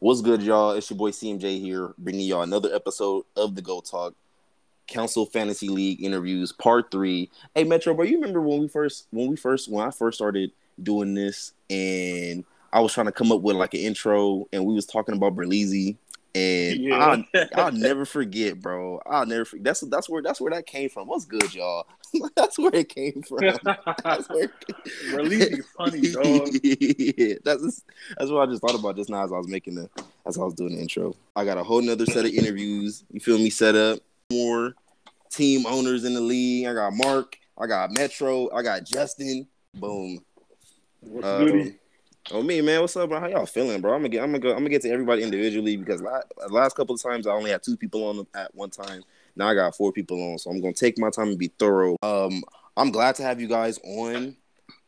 What's good, y'all? It's your boy CMJ here, bringing y'all another episode of the Gote Talk Council Fantasy League interviews, part three. Hey, Metro, bro, you remember when we first, when we first, when I first started doing this, and I was trying to come up with like an intro, and we was talking about Berlizzi, and yeah. I'll, I'll never forget, bro. I'll never forget. That's that's where that's where that came from. What's good, y'all? that's where it came from. That's where it funny, dog. yeah, that's that's what I just thought about just now as I was making the as I was doing the intro. I got a whole nother set of interviews. You feel me? Set up more team owners in the league. I got Marc. I got Metro. I got Justin. Boom. What's um? Oh me, man, what's up, bro? How y'all feeling, bro? I'm gonna get, I'm gonna go, I'm gonna get to everybody individually because last, last couple of times I only had two people on at one time. Now I got four people on, so I'm gonna take my time and be thorough. Um, I'm glad to have you guys on.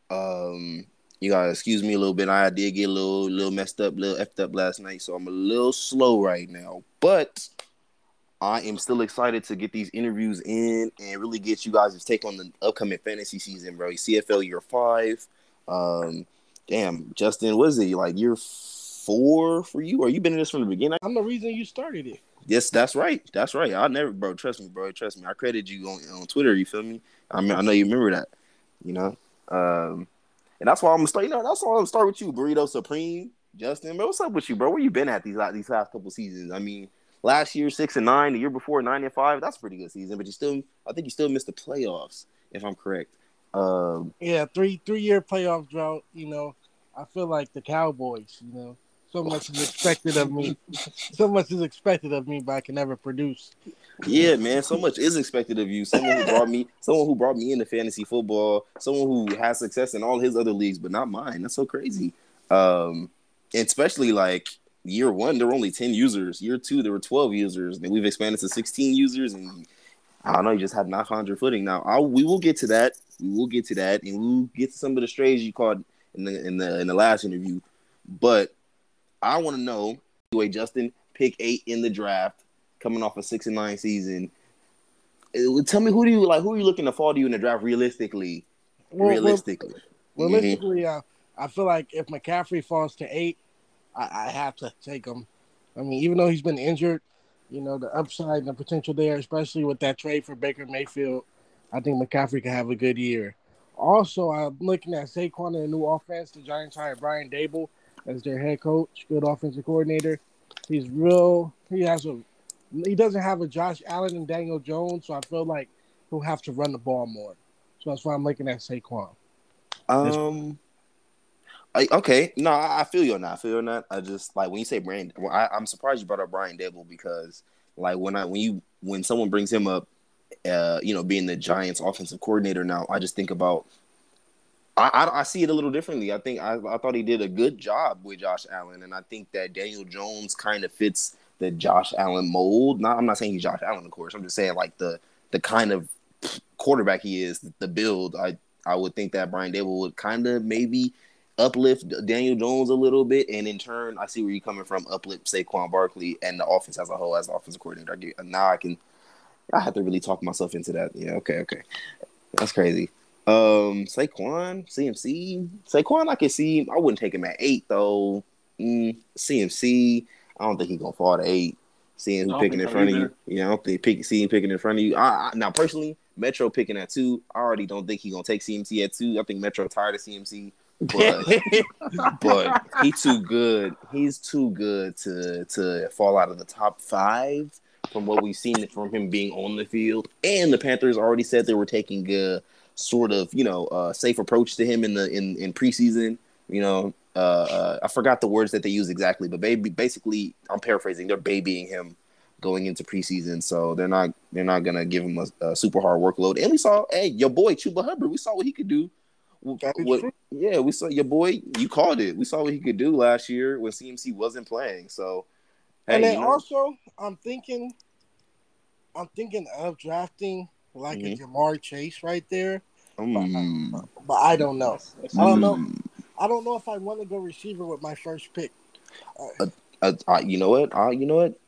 Um, you gotta excuse me a little bit. I did get a little, little messed up, little effed up last night, so I'm a little slow right now. But I am still excited to get these interviews in and really get you guys' take on the upcoming fantasy season, bro. CFL year five. Um, damn, Justin, what is it like year four for you? Or you been in this from the beginning? I'm the reason you started it. Yes, that's right. That's right. I never, bro. Trust me, bro. Trust me. I credit you on, on Twitter. You feel me? I mean, I know you remember that. You know, um, and that's why I'm gonna start. You know, that's why I'm gonna start with you, Burrito Supreme, Justin. Bro, what's up with you, bro? Where you been at these these last couple seasons? I mean, last year six and nine, the year before nine and five. That's pretty good season, but you still, I think you still missed the playoffs, if I'm correct. Um, yeah, three three year playoff drought. You know, I feel like the Cowboys. You know, so much is expected of me. so much is expected of me, but I can never produce. Yeah, man. So much is expected of you. Someone who brought me, someone who brought me into fantasy football, someone who has success in all his other leagues, but not mine. That's so crazy. Um, especially like year one, there were only ten users. Year two, there were twelve users, and we've expanded to sixteen users. And I don't know, you just had not found your footing. Now, I'll, we will get to that. We will get to that, and we'll get to some of the strays you caught in the in the in the last interview. But I want to know, anyway, Justin, pick eight in the draft, coming off a six and nine season. Tell me who do you like? Who are you looking to fall to you in the draft realistically? Well, realistically, well, realistically, mm-hmm. uh, I feel like if McCaffrey falls to eight, I, I have to take him. I mean, even though he's been injured, you know the upside and the potential there, especially with that trade for Baker Mayfield. I think McCaffrey can have a good year. Also, I'm looking at Saquon and a new offense. The Giants hired Brian Daboll as their head coach, good offensive coordinator. He's real. He has a. He doesn't have a Josh Allen and Daniel Jones, so I feel like he'll have to run the ball more. So that's why I'm looking at Saquon. Um. I, okay, no, I feel you on that. I feel you on that. I just like when you say Brian. I, I'm surprised you brought up Brian Daboll because, like, when I when you when someone brings him up, uh, you know, being the Giants' offensive coordinator now, I just think about I, I, I, see it a little differently. I think I, I thought he did a good job with Josh Allen, and I think that Daniel Jones kind of fits the Josh Allen mold. Not, I'm not saying he's Josh Allen, of course. I'm just saying like the the kind of quarterback he is, the build. I I would think that Brian Daboll would kind of maybe uplift Daniel Jones a little bit, and in turn, I see where you're coming from. Uplift Saquon Barkley and the offense as a whole as the offensive coordinator. I get, now I can. I have to really talk myself into that. Yeah. Okay. Okay. That's crazy. Um, Saquon, CMC, Saquon, I can see. I wouldn't take him at eight though. Mm, CMC, I don't think he's gonna fall to eight. Seeing who picking in front either. of you, you know, I don't think pick, seeing picking in front of you. I, I, now personally, Metro picking at two. I already don't think he's gonna take CMC at two. I think Metro tired of CMC, but but he too good. He's too good to to fall out of the top five from what we've seen from him being on the field. And the Panthers already said they were taking uh, sort of you know uh, safe approach to him in the in in preseason. You know, uh, uh, I forgot the words that they use exactly, but baby, basically, I'm paraphrasing. They're babying him going into preseason, so they're not they're not gonna give him a, a super hard workload. And we saw, hey, your boy Chuba Hubbard, we saw what he could do. What, yeah, we saw your boy. You called it. We saw what he could do last year when CMC wasn't playing. So, hey, and then you know, also, I'm thinking, I'm thinking of drafting like mm-hmm. a Ja'Marr Chase right there. Mm. But, but, I don't know. I don't know. Mm. I don't know if I want to go receiver with my first pick. Uh, uh, uh, you know what? Uh, you know what?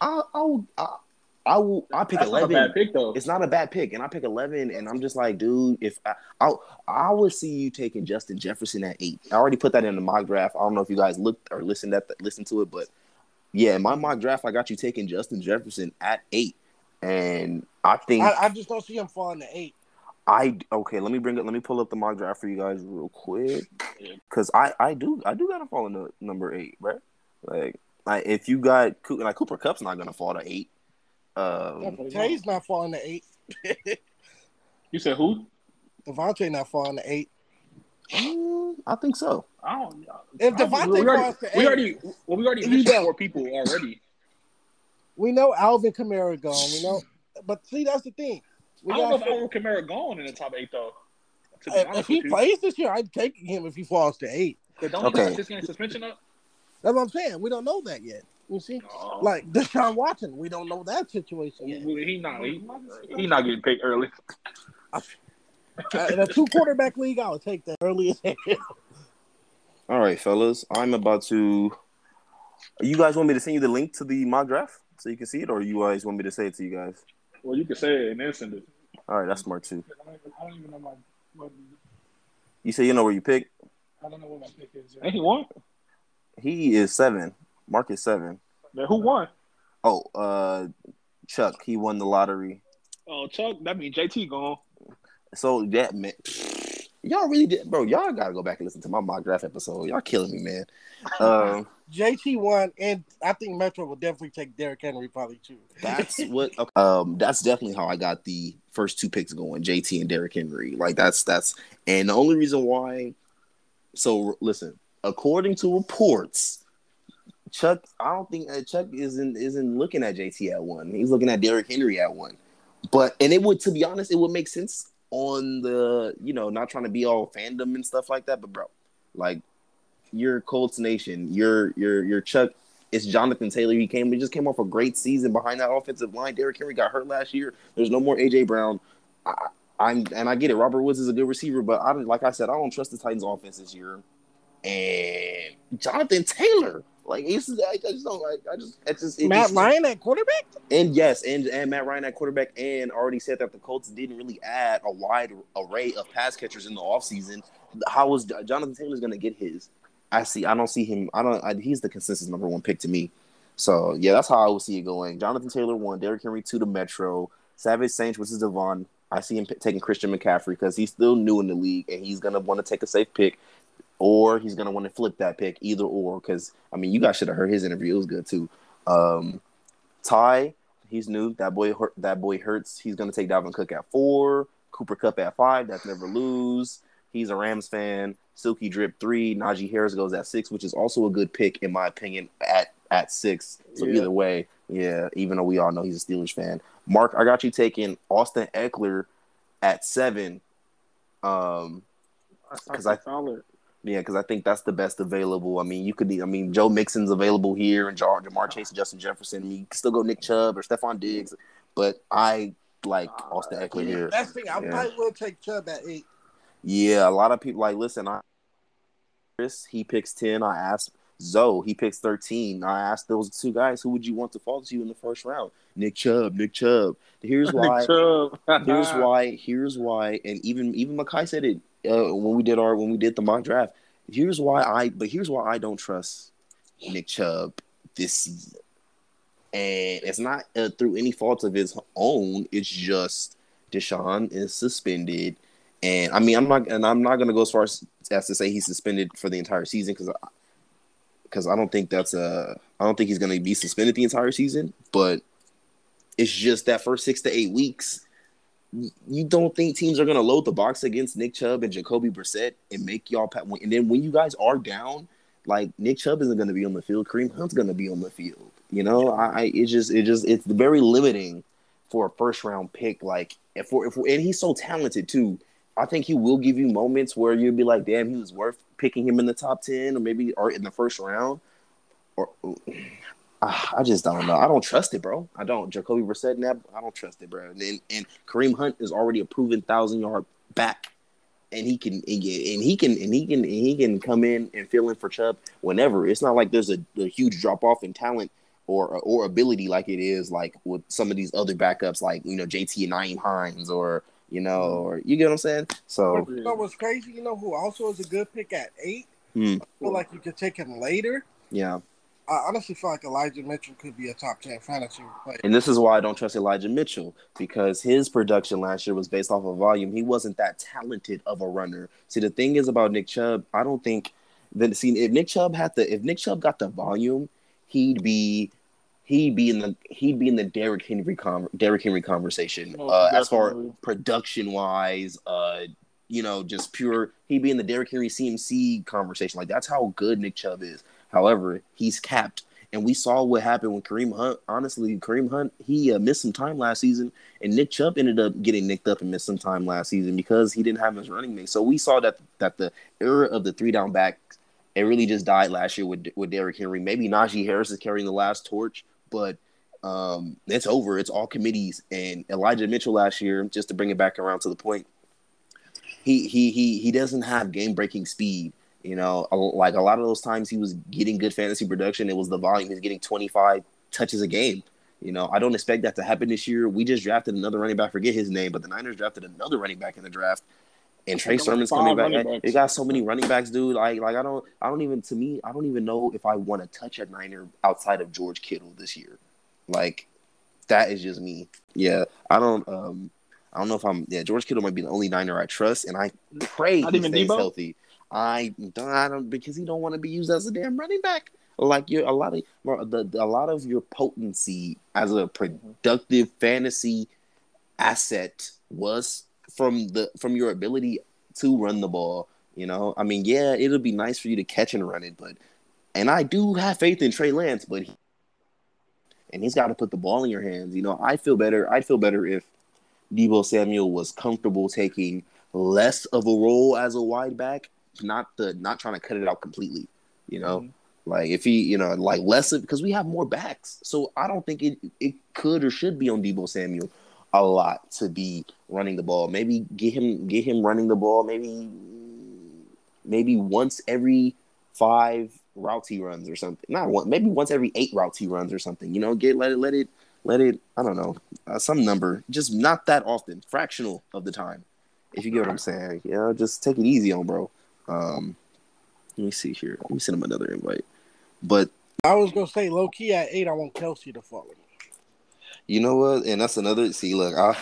I I'll, I I will. I pick That's eleven. Not pick, it's not a bad pick, and I pick eleven, and I'm just like, dude, if I I, I would see you taking Justin Jefferson at eight. I already put that in the mock draft. I don't know if you guys looked or listened at the, listened to it, but Yeah, in my mock draft, I got you taking Justin Jefferson at eight, and I think I, I just don't see him falling to eight. I okay. Let me bring it. Let me pull up the mock draft for you guys real quick, because I I do I do gotta fall into number eight, right? Like like if you got Coo- like Cooper Kupp's not gonna fall to eight. Um, Tay's not falling to eight. You said who? Davante not falling to eight. mm, I think so. I don't. If I don't- Davante we already, falls to eight, we already, well, we already You mentioned know. four people already. We know Alvin Kamara gone. We know, but see that's the thing. We I don't know if got Alvin Kamara gone in the top eight though. If, he plays this year, I'd take him if he falls to eight. But don't Okay. he got this game suspension up? That's what I'm saying. We don't know that yet. You see, No. like Deshaun Watson, we don't know that situation yet. He not he, he not getting picked early. Uh, in a two quarterback league, I would take that early as hell. All right, fellas, I'm about to. You guys want me to send you the link to the mock draft so you can see it, or you guys want me to say it to you guys? Well, you can say it and then send it. All right, that's smart too. I don't even, I don't even know my what, You say you know where you pick. I don't know what my pick is. And he won. He is seven. Marc is seven. Then who won? Oh, uh, Chuck. He won the lottery. Oh, Chuck. That means JT gone. So that man, y'all really did, bro. Y'all gotta go back and listen to my mock draft episode. Y'all killing me, man. Um, JT won, and I think Metro will definitely take Derrick Henry probably too. that's what. okay, Um, that's definitely how I got the first two picks going. JT and Derrick Henry. Like that's that's, and the only reason why. So listen, according to reports, Chuck. I don't think uh, Chuck isn't isn't looking at JT at one. He's looking at Derrick Henry at one. But and it would, to be honest, it would make sense on the you know not trying to be all fandom and stuff like that. But bro, like you're Colts Nation, you're you're you're Chuck. It's Jonathan Taylor. He came. He just came off a great season behind that offensive line. Derrick Henry got hurt last year. There's no more AJ Brown. I, I'm and I get it. Robert Woods is a good receiver, but I like I said I don't trust the Titans offense this year. And Jonathan Taylor, like it's, I, I just don't like. I just it's just it Matt just- Ryan at quarterback. and yes, and and Matt Ryan at quarterback, and already said that the Colts didn't really add a wide array of pass catchers in the offseason. How was Jonathan Taylor's going to get his? I see. I don't see him. I don't. I, he's the consensus number one pick to me. So yeah, that's how I would see it going. Jonathan Taylor one, Derrick Henry two to Metro, Savage Saints versus Devon. I see him p- taking Christian McCaffrey because he's still new in the league and he's gonna want to take a safe pick, or he's gonna want to flip that pick, either or. Because I mean, you guys should have heard his interview; it was good too. Um, Ty, he's new. That boy, that boy hurts. He's gonna take Dalvin Cook at four, Cooper Kupp at five. That's never lose. He's a Rams fan. Silky Drip three. Najee Harris goes at six, which is also a good pick in my opinion at at six. So Yeah. either way, yeah. Even though we all know he's a Steelers fan, Marc, I got you taking Austin Ekeler at seven. Um, Because I- solid. Yeah, because I think that's the best available. I mean, you could. I mean, Joe Mixon's available here, and Jar- Ja'Marr Chase, and Justin Jefferson. I mean, you can still go Nick Chubb or Stefon Diggs, but I like Austin Ekeler here. That's the thing. I Yeah. probably will take Chubb at eight. Yeah, a lot of people like listen. I Chris he picks ten. I asked Zoe he picks thirteen. I asked those two guys who would you want to fall to you in the first round? Nick Chubb, Nick Chubb. Here's why. Nick Chubb. here's why. Here's why. And even even Makai said it uh, when we did our when we did the mock draft. Here's why I. But here's why I don't trust Nick Chubb this season. And it's not uh, through any fault of his own. It's just Deshaun is suspended, and I mean I'm not and I'm not gonna go as far as, as to say he's suspended for the entire season because because I don't think that's a I don't think he's gonna be suspended the entire season, but it's just that first six to eight weeks. You don't think teams are gonna load the box against Nick Chubb and Jacoby Brissett and make y'all pa- and then when you guys are down, like Nick Chubb isn't gonna be on the field, Kareem Hunt's gonna be on the field. You know, I, I it just it just it's very limiting for a first round pick. Like if we're, if we're, and he's so talented too. I think he will give you moments where you'll be like, damn, he was worth picking him in the top ten or maybe or in the first round. Or I just don't know. I don't trust it, bro. I don't. Jacoby Brissett, and that, I don't trust it, bro. And, and Kareem Hunt is already a proven thousand yard back, and he can and he can and he can and he can come in and fill in for Chubb whenever. It's not like there's a, a huge drop off in talent or or ability like it is like with some of these other backups, like you know JT and Nyheim Hines or you know or you get what I'm saying. So you know what's crazy? You know who also is a good pick at eight? Hmm. I feel like you could take him later. yeah, I honestly feel like Elijah Mitchell could be a top ten fantasy player. And this is why I don't trust Elijah Mitchell because his production last year was based off of volume. He wasn't that talented of a runner. See, the thing is about Nick Chubb, I don't think that see if Nick Chubb had the if Nick Chubb got the volume, he'd be he'd be in the he'd be in the Derrick Henry con- Derrick Henry conversation Most uh, as far production wise, uh, you know, just pure. He'd be in the Derrick Henry CMC conversation. Like that's how good Nick Chubb is. However, he's capped, and we saw what happened when Kareem Hunt. Honestly, Kareem Hunt he uh, missed some time last season, and Nick Chubb ended up getting nicked up and missed some time last season because he didn't have his running mate. So we saw that that the era of the three down back it really just died last year with with Derrick Henry. Maybe Najee Harris is carrying the last torch, but um, it's over. It's all committees. And Elijah Mitchell last year, just to bring it back around to the point, he he he he doesn't have game breaking speed. You know, like a lot of those times he was getting good fantasy production. It was the volume. He's getting twenty five touches a game. You know, I don't expect that to happen this year. We just drafted another running back. Forget his name, but the Niners drafted another running back in the draft. And Trey Sermon's coming back. They got so many running backs, dude. Like, like I don't, I don't even. To me, I don't even know if I want to touch a Niner outside of George Kittle this year. Like, that is just me. Yeah, I don't. Um, I don't know if I'm. Yeah, George Kittle might be the only Niner I trust, and I pray Not he even stays Deebo? healthy. I don't, I don't because he don't want to be used as a damn running back. Like you're a lot of the, the- a lot of your potency as a productive fantasy asset was from the from your ability to run the ball. You know, I mean, yeah, it'll be nice for you to catch and run it, but and I do have faith in Trey Lance, but he, and he's got to put the ball in your hands. You know, I feel better. I'd feel better if Deebo Samuel was comfortable taking less of a role as a wide back, not the not trying to cut it out completely. You know, Mhm. like if he, you know, like less of because we have more backs, so I don't think it it could or should be on Deebo Samuel a lot to be running the ball. Maybe get him get him running the ball. Maybe maybe once every five routes he runs or something. Not one, maybe once every eight routes he runs or something. You know, get let it let it let it. I don't know uh, some number, just not that often, fractional of the time. If you get what I'm saying, you know, just take it easy on bro. Um, let me see here. Let me send him another invite. But I was gonna say low key at eight. I want Kelce to follow me. you know what? And that's another. See, look, I,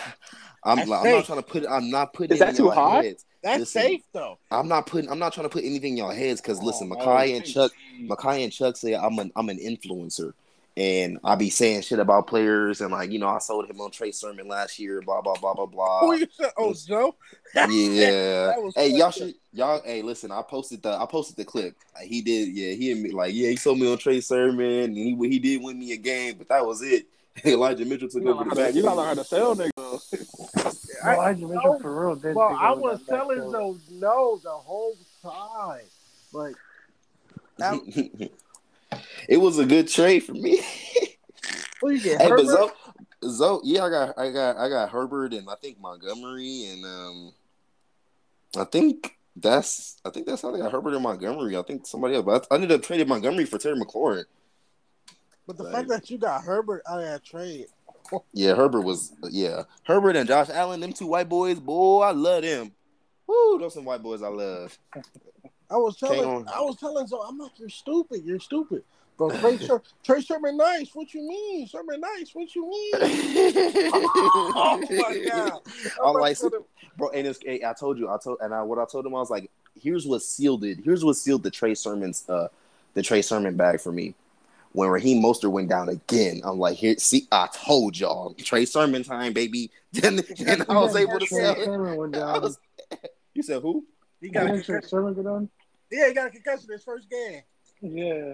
I'm, That's I'm not trying to put. I'm not putting. Is that in too y'all high? Heads. That's Listen, safe though. I'm not putting. I'm not trying to put anything in y'all heads because listen, Oh, and Chuck, Makai and Chuck say I'm an I'm an influencer, and I be saying shit about players and like you know I sold him on Trey Sermon last year, blah blah blah blah blah. Who you said? Oh, was- Joe. yeah. Hey, fucked y'all should y'all. Hey, listen, I posted the I posted the clip. Like, he did. Yeah, he admit, like yeah he sold me on Trey Sermon and he he did win me a game, but that was it. Elijah Mitchell took You over the back. you gotta learn how to sell niggas. I- Elijah Mitchell oh, for real did. Well, I was that back telling door. those no the whole time, but it was a good trade for me. who you get? Hey, but Herbert? Zoe, Zoe, yeah, I got, I got, I got Herbert and I think Montgomery and um, I think that's, I think that's how they got Herbert and Montgomery. I think somebody else, but I, I ended up trading Montgomery for Terry McLaurin. But the Like- fact that you got Herbert out of that trade, Yeah, Herbert was, yeah, Herbert and Josh Allen, them two white boys, boy, I love them. Woo, those some white boys I love. I was telling, I was telling, so I'm like, you're stupid, you're stupid. Bro, Trey, Ser- Trey Sermon nice. What you mean? Sermon nice. What you mean? oh my god! I I'm like, gonna- bro. And it's, hey, I told you, I told, and I, what I told him, I was like, here's what sealed it. Here's what sealed the Trey Sermon's, uh, the Trey Sermon bag for me. When Raheem Mostert went down again, I'm like, here, see, I told y'all, Trey Sermon time, baby. Then, then I was able to Trey sell it. Went down. was- you said who? He got Trey. Sermon go down? Yeah, he got a concussion his first game, Yeah.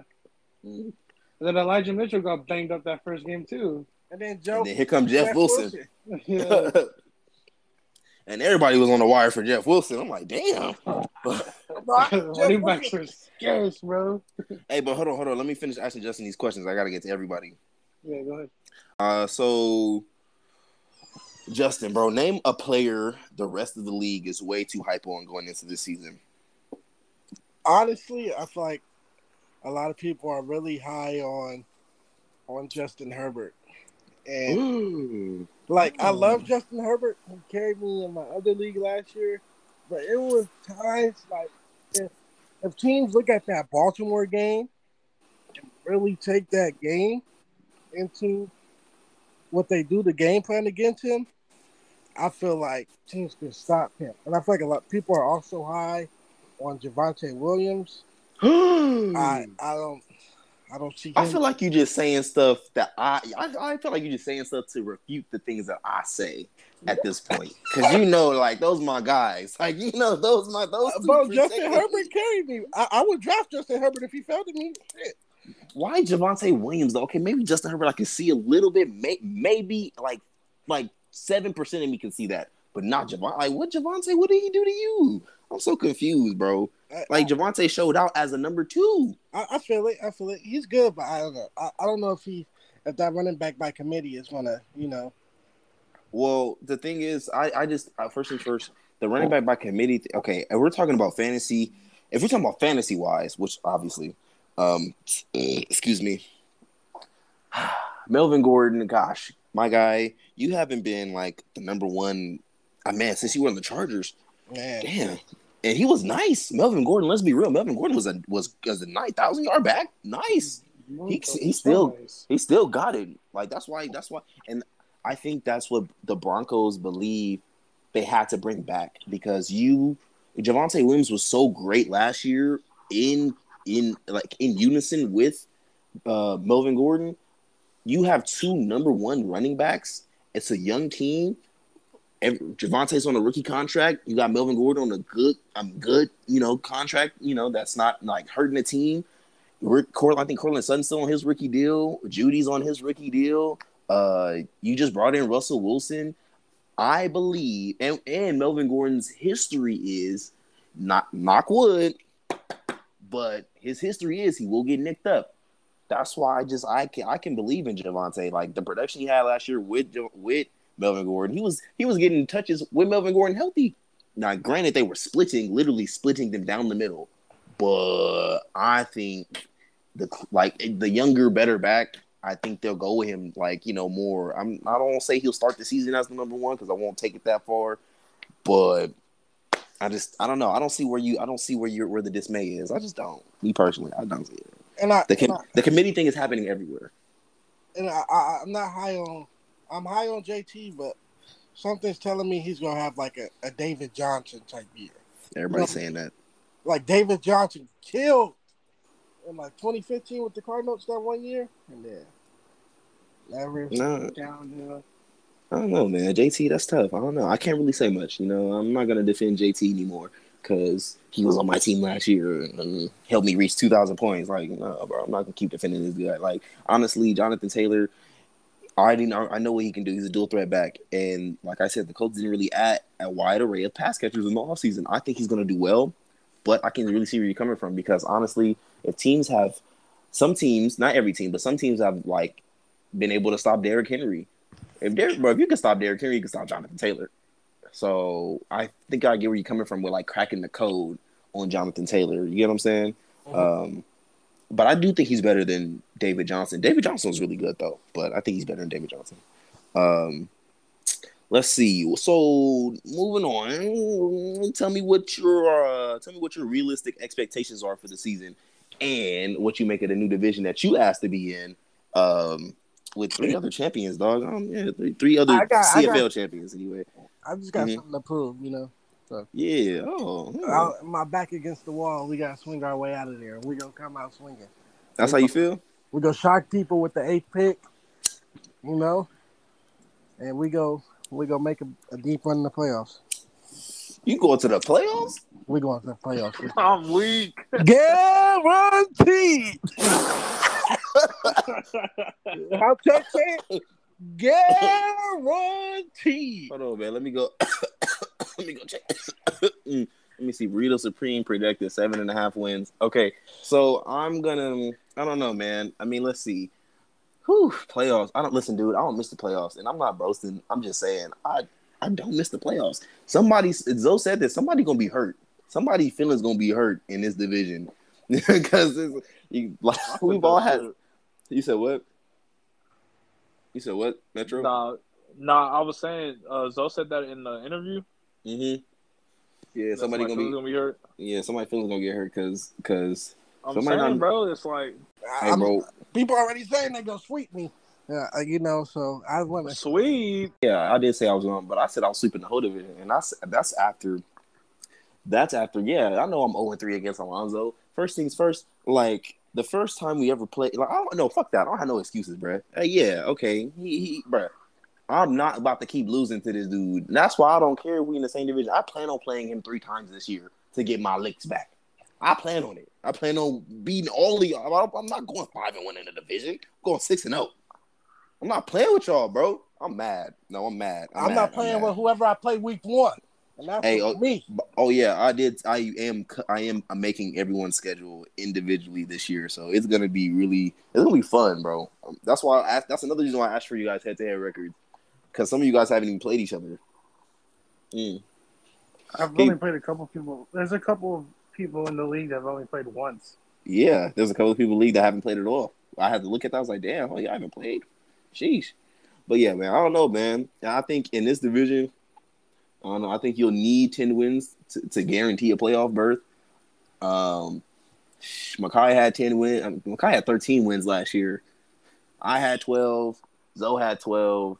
And then Elijah Mitchell got banged up that first game too. and then Joe. And then here comes Jeff Wilson. Yeah. and everybody was on the wire for Jeff Wilson. I'm like, damn. Jeff Running backs Wilson- are scarce, bro. hey, but hold on, hold on. Let me finish asking Justin these questions. I got to get to everybody. Yeah, go ahead. Uh, so Justin, bro, name a player the rest of the league is way too hype on going into this season. Honestly, I feel like a lot of people are really high on on Justin Herbert, and Ooh. like I love Justin Herbert. He carried me in my other league last year, but it was times like if if teams look at that Baltimore game, and really take that game into what they do, the game plan against him, I feel like teams can stop him. And I feel like a lot people are also high on Javonte Williams. I I don't I don't see. Him. I feel like you're just saying stuff that I, I I feel like you're just saying stuff to refute the things that I say at this point because you know like those my guys like you know those my those. Uh, bro, Justin Herbert carried me. I, I, would draft Justin Herbert if he fell to me. Shit. Why Javonte Williams though? Okay, maybe Justin Herbert I can see a little bit. May, maybe like like seven percent of me can see that, but not Javonte. Like what Javonte? What did he do to you? I'm so confused, bro. Like Javonte showed out as a number two. I, I, feel it. I feel it. He's good, but I don't know. I, I don't know if he if that running back by committee is gonna, you know. Well, the thing is, I I just uh, first and first the running back by committee. Okay, and we're talking about fantasy. If we're talking about fantasy wise, which obviously, um, excuse me, Melvin Gordon. Gosh, my guy, you haven't been like the number one. I man, since you were on the Chargers. Man. Damn, and he was nice. Melvin Gordon, let's be real. Melvin Gordon was a was was a nine thousand yard back. Nice. He, he still he still got it. Like that's why that's why and I think that's what the Broncos believe they had to bring back because you Javonte Williams was so great last year in in like in unison with uh Melvin Gordon. You have two number one running backs. It's a young team Javonte's on a rookie contract. You got Melvin Gordon on a good, um, good, you know, contract. You know, that's not like hurting the team. Rick I think Courtland Sutton's still on his rookie deal. Jeudy's on his rookie deal. Uh, you just brought in Russell Wilson. I believe, and, and Melvin Gordon's history is not knock wood, but his history is he will get nicked up. That's why I just I can I can believe in Javonte. Like the production he had last year with with Melvin Gordon. He was he was getting touches with Melvin Gordon healthy. Now, granted, they were splitting, literally splitting them down the middle, but I think the like the younger, better back. I think they'll go with him like you know more. I'm I don't say he'll start the season as the number one because I won't take it that far, but I just I don't know. I don't see where you I don't see where you where the dismay is. I just don't. Me personally, I don't see it. And I, the com- and I, the committee thing is happening everywhere. And I, I I'm not high on I'm high on JT, but something's telling me he's gonna have like a, a David Johnson type year. Everybody's you know, saying that. Like David Johnson killed in like 2015 with the Cardinals that one year, and then never no. downhill. I don't know, man. JT, that's tough. I don't know. I can't really say much. You know, I'm not gonna defend JT anymore because he was on my team last year and helped me reach 2,000 points. Like, no, bro, I'm not gonna keep defending this guy. Like, honestly, Jonathan Taylor I already know I know what he can do. He's a dual threat back, and like I said, the Colts didn't really add a wide array of pass catchers in the offseason. I think he's going to do well, but I can really see where you're coming from because honestly, if teams have some teams, not every team, but some teams have like been able to stop Derrick Henry. If Derrick, bro, if you can stop Derrick Henry, you can stop Jonathan Taylor. So I think I get where you're coming from with like cracking the code on Jonathan Taylor. You get what I'm saying? Mm-hmm. Um, but I do think he's better than David Johnson. David Johnson was really good though, but I think he's better than David Johnson. Um, let's see. So moving on, tell me what your uh, tell me what your realistic expectations are for the season, and what you make of the new division that you asked to be in. Um, with three other champions, dog. Um, yeah, three, three other got, CFL got, champions anyway. I just got mm-hmm. something to prove, you know. So yeah, oh, yeah. my back against the wall. We gotta swing our way out of there. We gonna come out swinging. That's we how you feel. We gonna shock people with the eighth pick, you know, and we go we gonna make a, a deep run in the playoffs. You going to the playoffs? We going to the playoffs. I'm weak. Guaranteed. How tough it? Guaranteed. Hold on, man. Let me go. Let me go check. Mm, let me see. Burrito Supreme projected seven and a half wins. Okay, so I'm gonna. I don't know, man. I mean, let's see. Whew, playoffs. I don't listen, dude. I don't miss the playoffs, and I'm not boasting. I'm just saying I I don't miss the playoffs. Somebody Zoe said this. Somebody gonna be hurt. Somebody feelings gonna be hurt in this division because like we've all had. You said what? You said what? Metro? Nah, nah. I was saying. Uh, Zoe said that in the interview. Mm-hmm. Yeah, somebody gonna be, gonna be hurt. Yeah, somebody feels gonna get hurt because because I'm saying, bro, it's like hey, bro. people already saying they gonna sweep me. Yeah, uh, you know, so I want to. Sweet. Yeah, I did say I was going, but I said I was sweeping the whole division, and that's that's after. That's after. Yeah, I know I'm 0 3 against Alonzo. First things first, like the first time we ever played, like I don't know, fuck that. I don't have no excuses, bruh. Hey, yeah, okay, he, he, bruh. I'm not about to keep losing to this dude. And That's why I don't care if we in the same division. I plan on playing him three times this year to get my licks back. I plan on it. I plan on beating all of y'all. I'm not going five and one in the division. I'm going six and zero. I'm not playing with y'all, bro. I'm mad. No, I'm mad. I'm, not mad. playing I'm with whoever I play week one. And that's Hey, oh, me. Oh yeah, I did. I am. I am making everyone's schedule individually this year, so it's gonna be really. It's gonna be fun, bro. Um, that's why. I asked, that's another reason why I asked for you guys head to head records, because some of you guys haven't even played each other. Mm. I've He- only played a couple people. There's a couple of people in the league that have only played once. Yeah, there's a couple of people in the league that haven't played at all. I had to look at that. I was like, damn, oh, yeah, I haven't played. Sheesh. But yeah, man, I don't know, man. I think in this division, I don't know. I think you'll need ten wins to, to guarantee a playoff berth. Um, Makai had ten wins. I mean, Makai had thirteen wins last year. I had twelve. Zoe had twelve.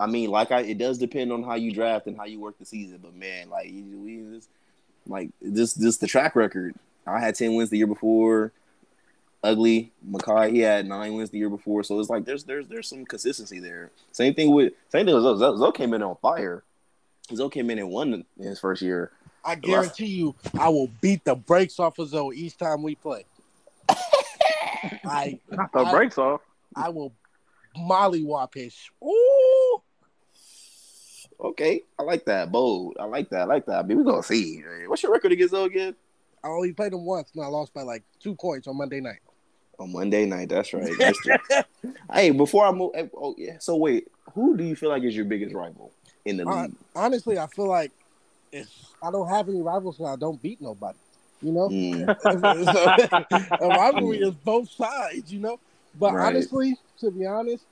I mean, like I, it does depend on how you draft and how you work the season. But man, like we just like this, this the track record. I had ten wins the year before. Ugly Makai, he had nine wins the year before. So it's like there's there's there's some consistency there. Same thing with same thing with Zoe. Zoe, Zoe came in on fire. Zoe came in and won in his first year. I guarantee you, I will beat the brakes off of Zoe each time we play. I Knock the I- brakes off. I will mollywop his. Ooh, Okay, I like that. Bold. I like that. I like that. I mean, we're gonna see. What's your record against Zoe again? I only played him once, and I lost by like two points on Monday night. On Monday night. That's right. That's hey, before I move, oh yeah. So wait, who do you feel like is your biggest rival in the Uh, league? Honestly, I feel like it's I don't have any rivals, and I don't beat nobody. You know, Mm, a rivalry is both sides. You know, but Right. honestly, to be honest,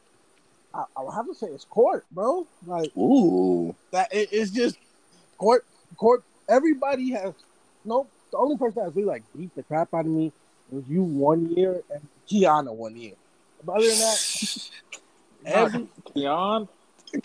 I, I would have to say it's court, bro. Like ooh. that, it, it's just court. Court. Everybody has no. The only person that's really like beat the crap out of me was you one year and Kiana one year. But other than that, every Keon.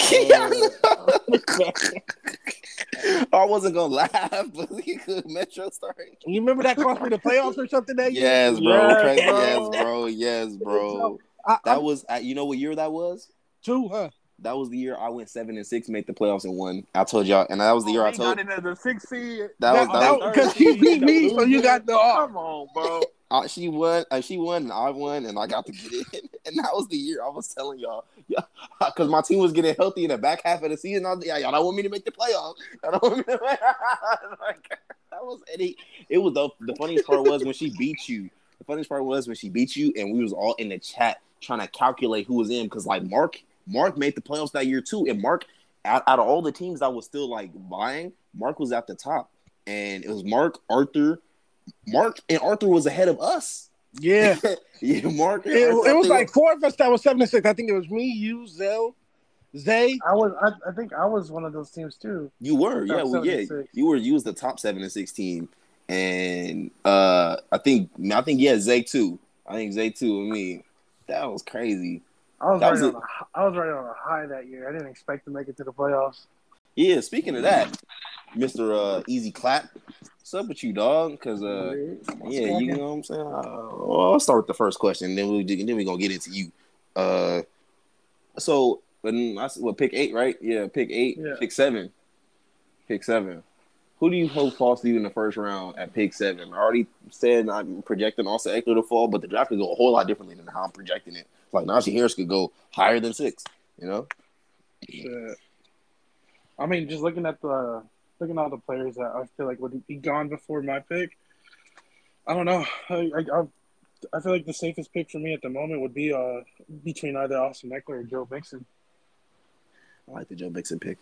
I wasn't gonna laugh, but he could Metro starting. you remember that cost me the playoffs or something that year? Yes, bro. Crazy. bro. Yes, bro. Yes, bro. I, I, That was. uh, You know what year that was? Two, huh? That was the year I went seven and six, made the playoffs and won. I told y'all, and that was the year I told. got in as a six seed. That was- That- that that- was- because he beat me, so you got the off. Come on, bro. Uh, she won. Uh, she won, and I won, and I got to get in. And that was the year I was telling y'all, yeah, because my team was getting healthy in the back half of the season. I was, yeah, y'all don't want me to make the playoffs. Y'all don't want me to like, that was Eddie. It was the the funniest part was when she beat you. The funniest part was when she beat you, and we was all in the chat trying to calculate who was in because like Mark, Mark made the playoffs that year too, and Mark out, out of all the teams I was still like buying, Mark was at the top, and it was Mark, Arthur, Mark, and Arthur was ahead of us. Yeah. Yeah, Mark. It, it was like four of us that was seven and six. I think it was me, you, Zell, Zay. I was. I, I think I was one of those teams too. you were, yeah, well, yeah, seven and six. you were. You was the top seven and six team, and uh I think I think yeah, Zay too. I think Zay too. and me, that was crazy. I was That right was on. A, was right on a high that year. I didn't expect to make it to the playoffs. Yeah, speaking of that, Mister uh, Easy Clap, what's up with you, dog? Because uh, yeah, you know what I'm saying. Uh, well, I'll start with the first question, then we then we gonna get into you. Uh, so when I s- what pick eight, right? Yeah, pick eight, Yeah. pick seven, pick seven. Who do you hope falls to you in the first round at pick seven? I already said I'm projecting also Ekeler to fall, but the draft could go a whole lot differently than how I'm projecting it. Like Najee Harris could go higher than six. You know? Shit. I mean, just looking at the looking at all the players that I feel like would be gone before my pick. I don't know. I I, I- I feel like the safest pick for me at the moment would be uh between either Austin Ekeler or Joe Mixon. I like the Joe Mixon pick.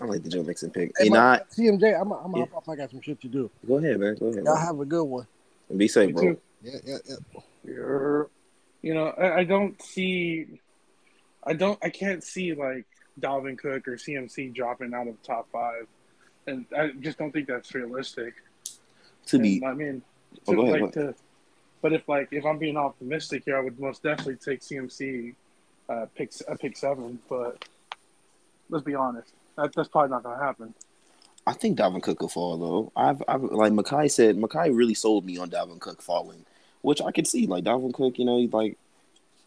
I like the Joe Mixon pick. Hey, And my- not CMJ, I'm I'm Yeah. hop off. I got some shit to do. go ahead, man. Go ahead. Y'all have a good one. And be safe, Me bro. too. Yeah, yeah, yeah. You're- You know, I, I don't see, I don't, I can't see like Dalvin Cook or CMC dropping out of top five, and I just don't think that's realistic. To be I mean, Oh, to, go ahead, like to, But if like if I'm being optimistic here, I would most definitely take CMC uh, pick a pick seven. But let's be honest, that, that's probably not going to happen. I think Dalvin Cook could fall though. I've, I've like Makai said, Makai really sold me on Dalvin Cook falling, which I could see. Like Dalvin Cook, you know, he's like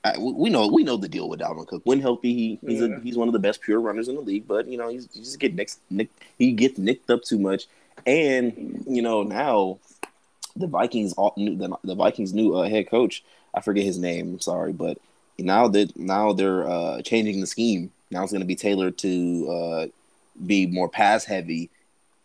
I, we know we know the deal with Dalvin Cook. When healthy, he, he's Yeah. a, he's one of the best pure runners in the league. But you know, he's he just get nicked, nick, he gets nicked up too much. And you know now, the Vikings all new the, the Vikings new uh, head coach. I forget his name. I'm sorry, but now that now they're uh, changing the scheme. Now it's going to be tailored to uh, be more pass heavy.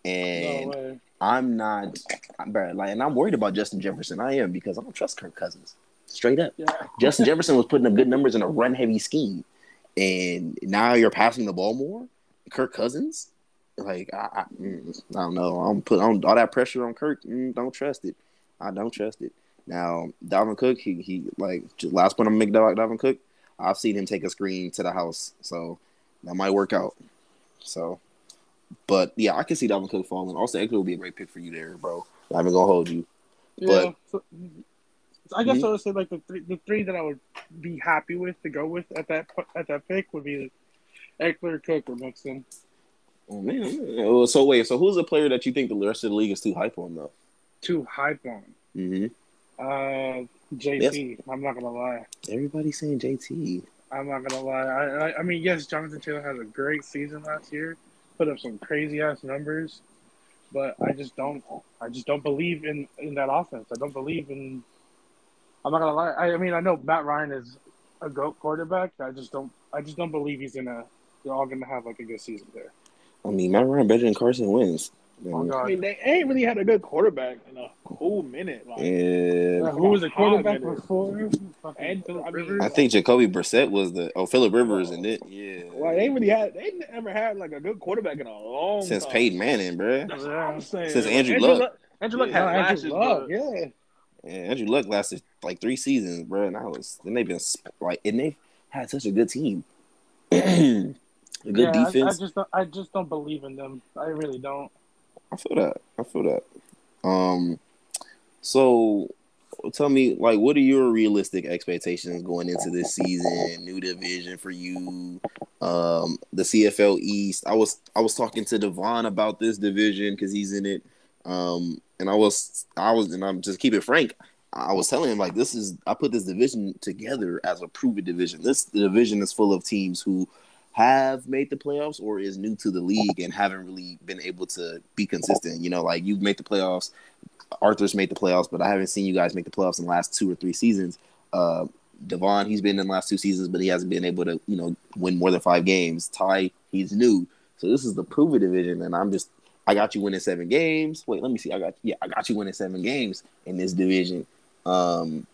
And no. I'm not, I'm, bro, like, and I'm worried about Justin Jefferson. I am because I don't trust Kirk Cousins. Straight up. Yeah. Justin Jefferson was putting up good numbers in a run heavy scheme, and now you're passing the ball more. Kirk Cousins, like I, I, mm, I don't know. I'm put on all that pressure on Kirk. Mm, don't trust it. I don't trust it. Now Dalvin Cook, he he like last point I'm about Dalvin Cook. I've seen him take a screen to the house, so that might work out. So, but yeah, I can see Dalvin Cook falling. Also, Ekeler will be a great pick for you there, bro. I'm even gonna hold you. Yeah. But- so, I guess Mhm. I would say like the three, the three that I would be happy with to go with at that at that pick would be Ekeler, Cook, or Mixon. Oh man. So wait, so who's the player that you think the rest of the league is too hype on though? Too hype on. Mm-hmm. Uh, JT. I'm not gonna lie. Everybody's saying JT. I'm not gonna lie. I, I I mean, yes, Jonathan Taylor had a great season last year, put up some crazy ass numbers, but I just don't. I just don't believe in in that offense. I don't believe in. I'm not gonna lie. I, I mean, I know Matt Ryan is a goat quarterback. I just don't. I just don't believe he's gonna. They're all gonna have like a good season there. I mean, Matt Ryan better than Carson Wentz. Oh I mean, they ain't really had a good quarterback in a cool minute. Like, Uh, who was the quarterback before? And- I mean- I think Jacoby Brissett was the oh Philip Rivers and it yeah like, they ain't really had. They never had like a good quarterback in a long since time. Peyton Manning, bruh. That's what I'm saying. Since Like, Andrew Luck. Andrew Luck Yeah, had Andrew lashes, Luck, but yeah. Yeah, Andrew Luck lasted like three seasons, bruh, and I was then they've been like and they had such a good team, a good yeah, I- defense. I, just don't, I just don't believe in them. I really don't. I feel that. I feel that. Um, so tell me, like, what are your realistic expectations going into this season? New division for you, um, the CFL East. I was I was talking to Devon about this division because he's in it. Um, and I was I was and I'm just keep it frank. I was telling him like this is I put this division together as a proven division. This division is full of teams who have made the playoffs or is new to the league and haven't really been able to be consistent. You know, like you've made the playoffs, Arthur's made the playoffs, but I haven't seen you guys make the playoffs in the last two or three seasons. Uh, Devon, he's been in the last two seasons, but he hasn't been able to, you know, win more than five games. Ty, he's new, so this is the proven division, and I'm just, I got you winning seven games. Wait, let me see. I got, yeah, I got you winning seven games in this division. Um,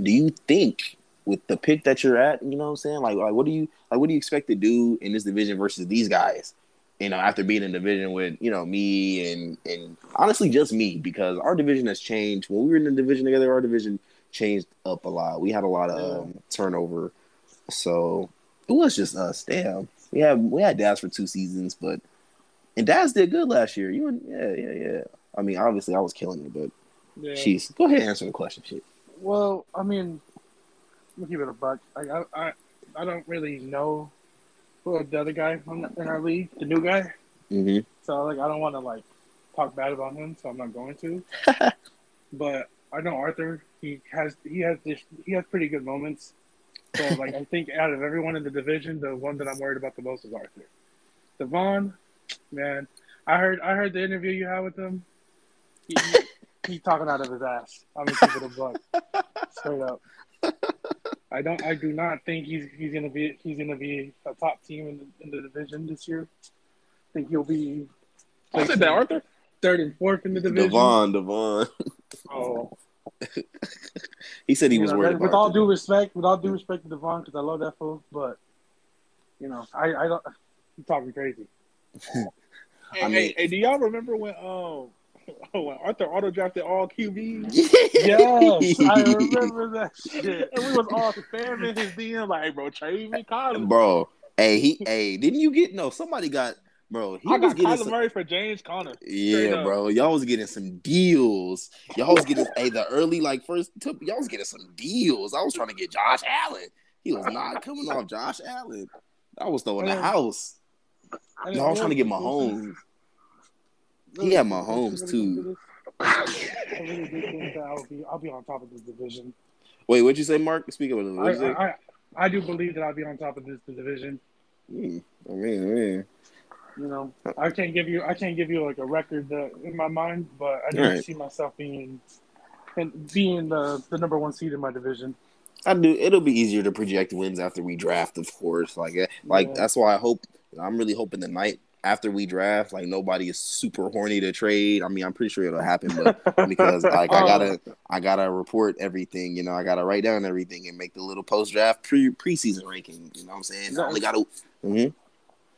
do you think with the pick that you're at, you know what I'm saying? Like, like what do you like what do you expect to do in this division versus these guys? You know, after being in division with, you know, me and and honestly just me, because our division has changed. When we were in the division together, our division changed up a lot. We had a lot of um, turnover. So it was just us. Damn. We had we had Daz for two seasons, but and Daz did good last year. You and yeah, yeah, yeah. I mean, obviously I was killing it, but Yeah. jeez. Go ahead and answer the question, shit. Well, I mean, me give it a buck. I, I, I, I don't really know who the other guy on- in our league, the new guy. Mm-hmm. So like, I don't want to like talk bad about him, so I'm not going to. but I know Arthur. He has he has this he has pretty good moments. So like, I think out of everyone in the division, the one that I'm worried about the most is Arthur. Devon, man, I heard I heard the interview you had with him. He, he, he's talking out of his ass. I'm gonna keep it a buck, straight up. I don't. I do not think he's he's gonna be he's gonna be a top team in the, in the division this year. I think he'll be I said that Arthur. third and fourth in the division. Devon, Devon. Oh, He said he you was know, worried with about all due respect, with all due respect to Devon, because I love that fool, but you know, I I don't. He's talking crazy. Hey, I mean- hey, hey, do y'all remember when um Oh, when Arthur auto drafted all QBs? Yes, I remember that shit. and we was all spamming his DM like, bro, trade me Collins. Bro, hey, he, hey, didn't you get no? Somebody got bro. He I was got getting Kyler some, Murray for James Conner. Yeah, bro. Y'all was getting some deals. Y'all was getting hey the early like first. Took, y'all was getting some deals. I was trying to get Josh Allen. He was not coming off Josh Allen. I was throwing the house. And Y'all was trying to get Mahomes. He had Mahomes too. I really do think that I'll be I'll be on top of this division. Wait, what'd you say, Marc? Speak of it. I, What'd you say? I, I I do believe that I'll be on top of this division. Hmm, I mean, I mean. You know, I can't give you I can't give you like a record that, in my mind, but I do Right. see myself being and being the the number one seed in my division. I do. It'll be easier to project wins after we draft, of course. Like, eh, like Yeah. that's why I hope. I'm really hoping the night after we draft, like nobody is super horny to trade. I mean, I'm pretty sure it'll happen, but because like I Oh. gotta, I gotta report everything. You know, I gotta write down everything and make the little post draft pre preseason ranking. You know what I'm saying? I only gotta. Mhm.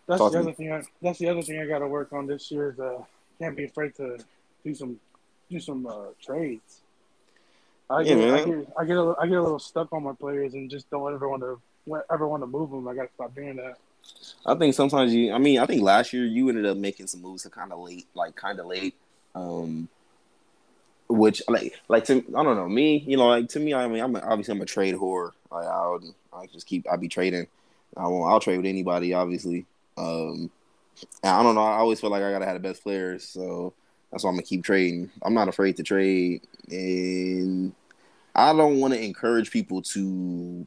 That's Talk the to me. other thing. I, that's the other thing I got to work on this year. Is uh, can't be afraid to do some do some uh, trades. I Yeah, get, I get I get a, little- I get a little stuck on my players and just don't ever want to ever want to move them. I got to stop doing that. I think sometimes you. I mean, I think last year you ended up making some moves to kind of late, like kind of late. Um, which like like to I don't know me. You know, like to me, I mean, I'm a, obviously I'm a trade whore. Like I would, I just keep I be trading. I won't. I'll trade with anybody, obviously. Um, I don't know. I always feel like I gotta have the best players, so that's why I'm gonna keep trading. I'm not afraid to trade, and I don't want to encourage people to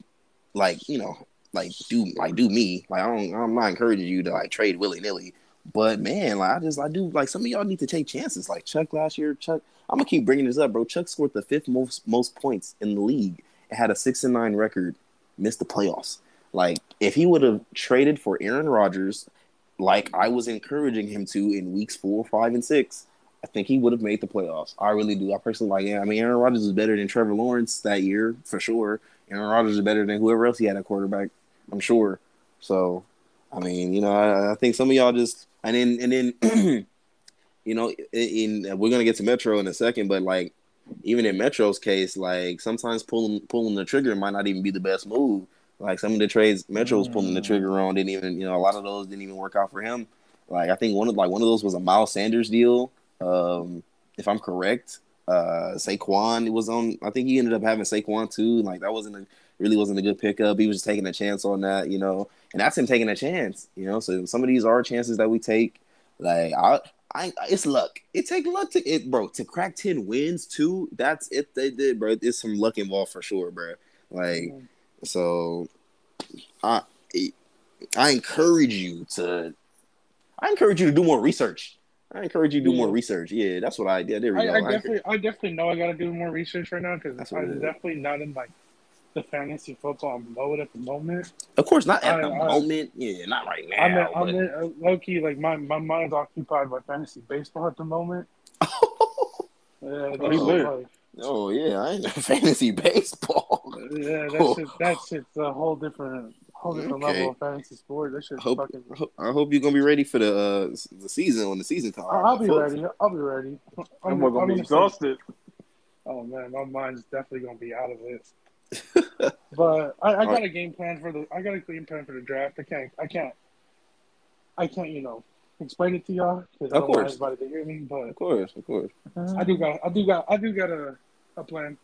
like you know like do like do me. Like I don't I'm not encouraging you to like trade willy nilly. But man, like I just I do like some of y'all need to take chances. Like Chuck last year, Chuck. I'm gonna keep bringing this up, bro. Chuck scored the fifth most most points in the league It had a six and nine record. Missed the playoffs. Like if he would have traded for Aaron Rodgers, like I was encouraging him to in weeks four, five, and six, I think he would have made the playoffs. I really do. I personally like. Yeah, I mean, Aaron Rodgers is better than Trevor Lawrence that year for sure. Aaron Rodgers is better than whoever else he had at quarterback. I'm sure. So, I mean, you know, I, I think some of y'all just and then and then, you know, in, in we're gonna get to Metro in a second, but like even in Metro's case, like sometimes pulling pulling the trigger might not even be the best move. Like some of the trades Metro was pulling the trigger on didn't even, you know, a lot of those didn't even work out for him. Like I think one of like one of those was a Miles Sanders deal, um, if I'm correct. Uh, Saquon was on. I think he ended up having Saquon too. Like that wasn't a really wasn't a good pickup. He was just taking a chance on that, you know, and that's him taking a chance, you know. So some of these are chances that we take. Like I, I, it's luck. It take luck to it, bro. To crack ten wins too. That's it. They did, bro. It's some luck involved for sure, bro. Like so, I, I encourage you to. I encourage you to do more research. I encourage you to do more research. Yeah, that's what I did. There we I, go. I I definitely I definitely know I got to do more research right now because I'm is. definitely not in like the fantasy football mode at the moment. of course, not at I- the I- moment. Yeah, not right now. I'm in, I'm but- in, uh, low key like my my mind's occupied by fantasy baseball at the moment. Yeah, that's he lit. like, oh yeah, I ain't fantasy baseball. yeah, that's just, that's it's a whole different whole different Okay. level of fantasy sport. That shit Hope, fucking. I hope you're gonna be ready for the uh, the season when the season comes. I'll, I'll be ready. I'll be ready. I'm, I'm, gonna I'm be gonna say- exhausted. Oh man, my mind's definitely gonna be out of it. but I, I got a game plan for the. I got a game plan for the draft. I can't. I can't. I can't. You know, explain it to y'all because I Of don't want course. everybody to hear me. But Of course, of course. I do got. I do got. I do got a a plan.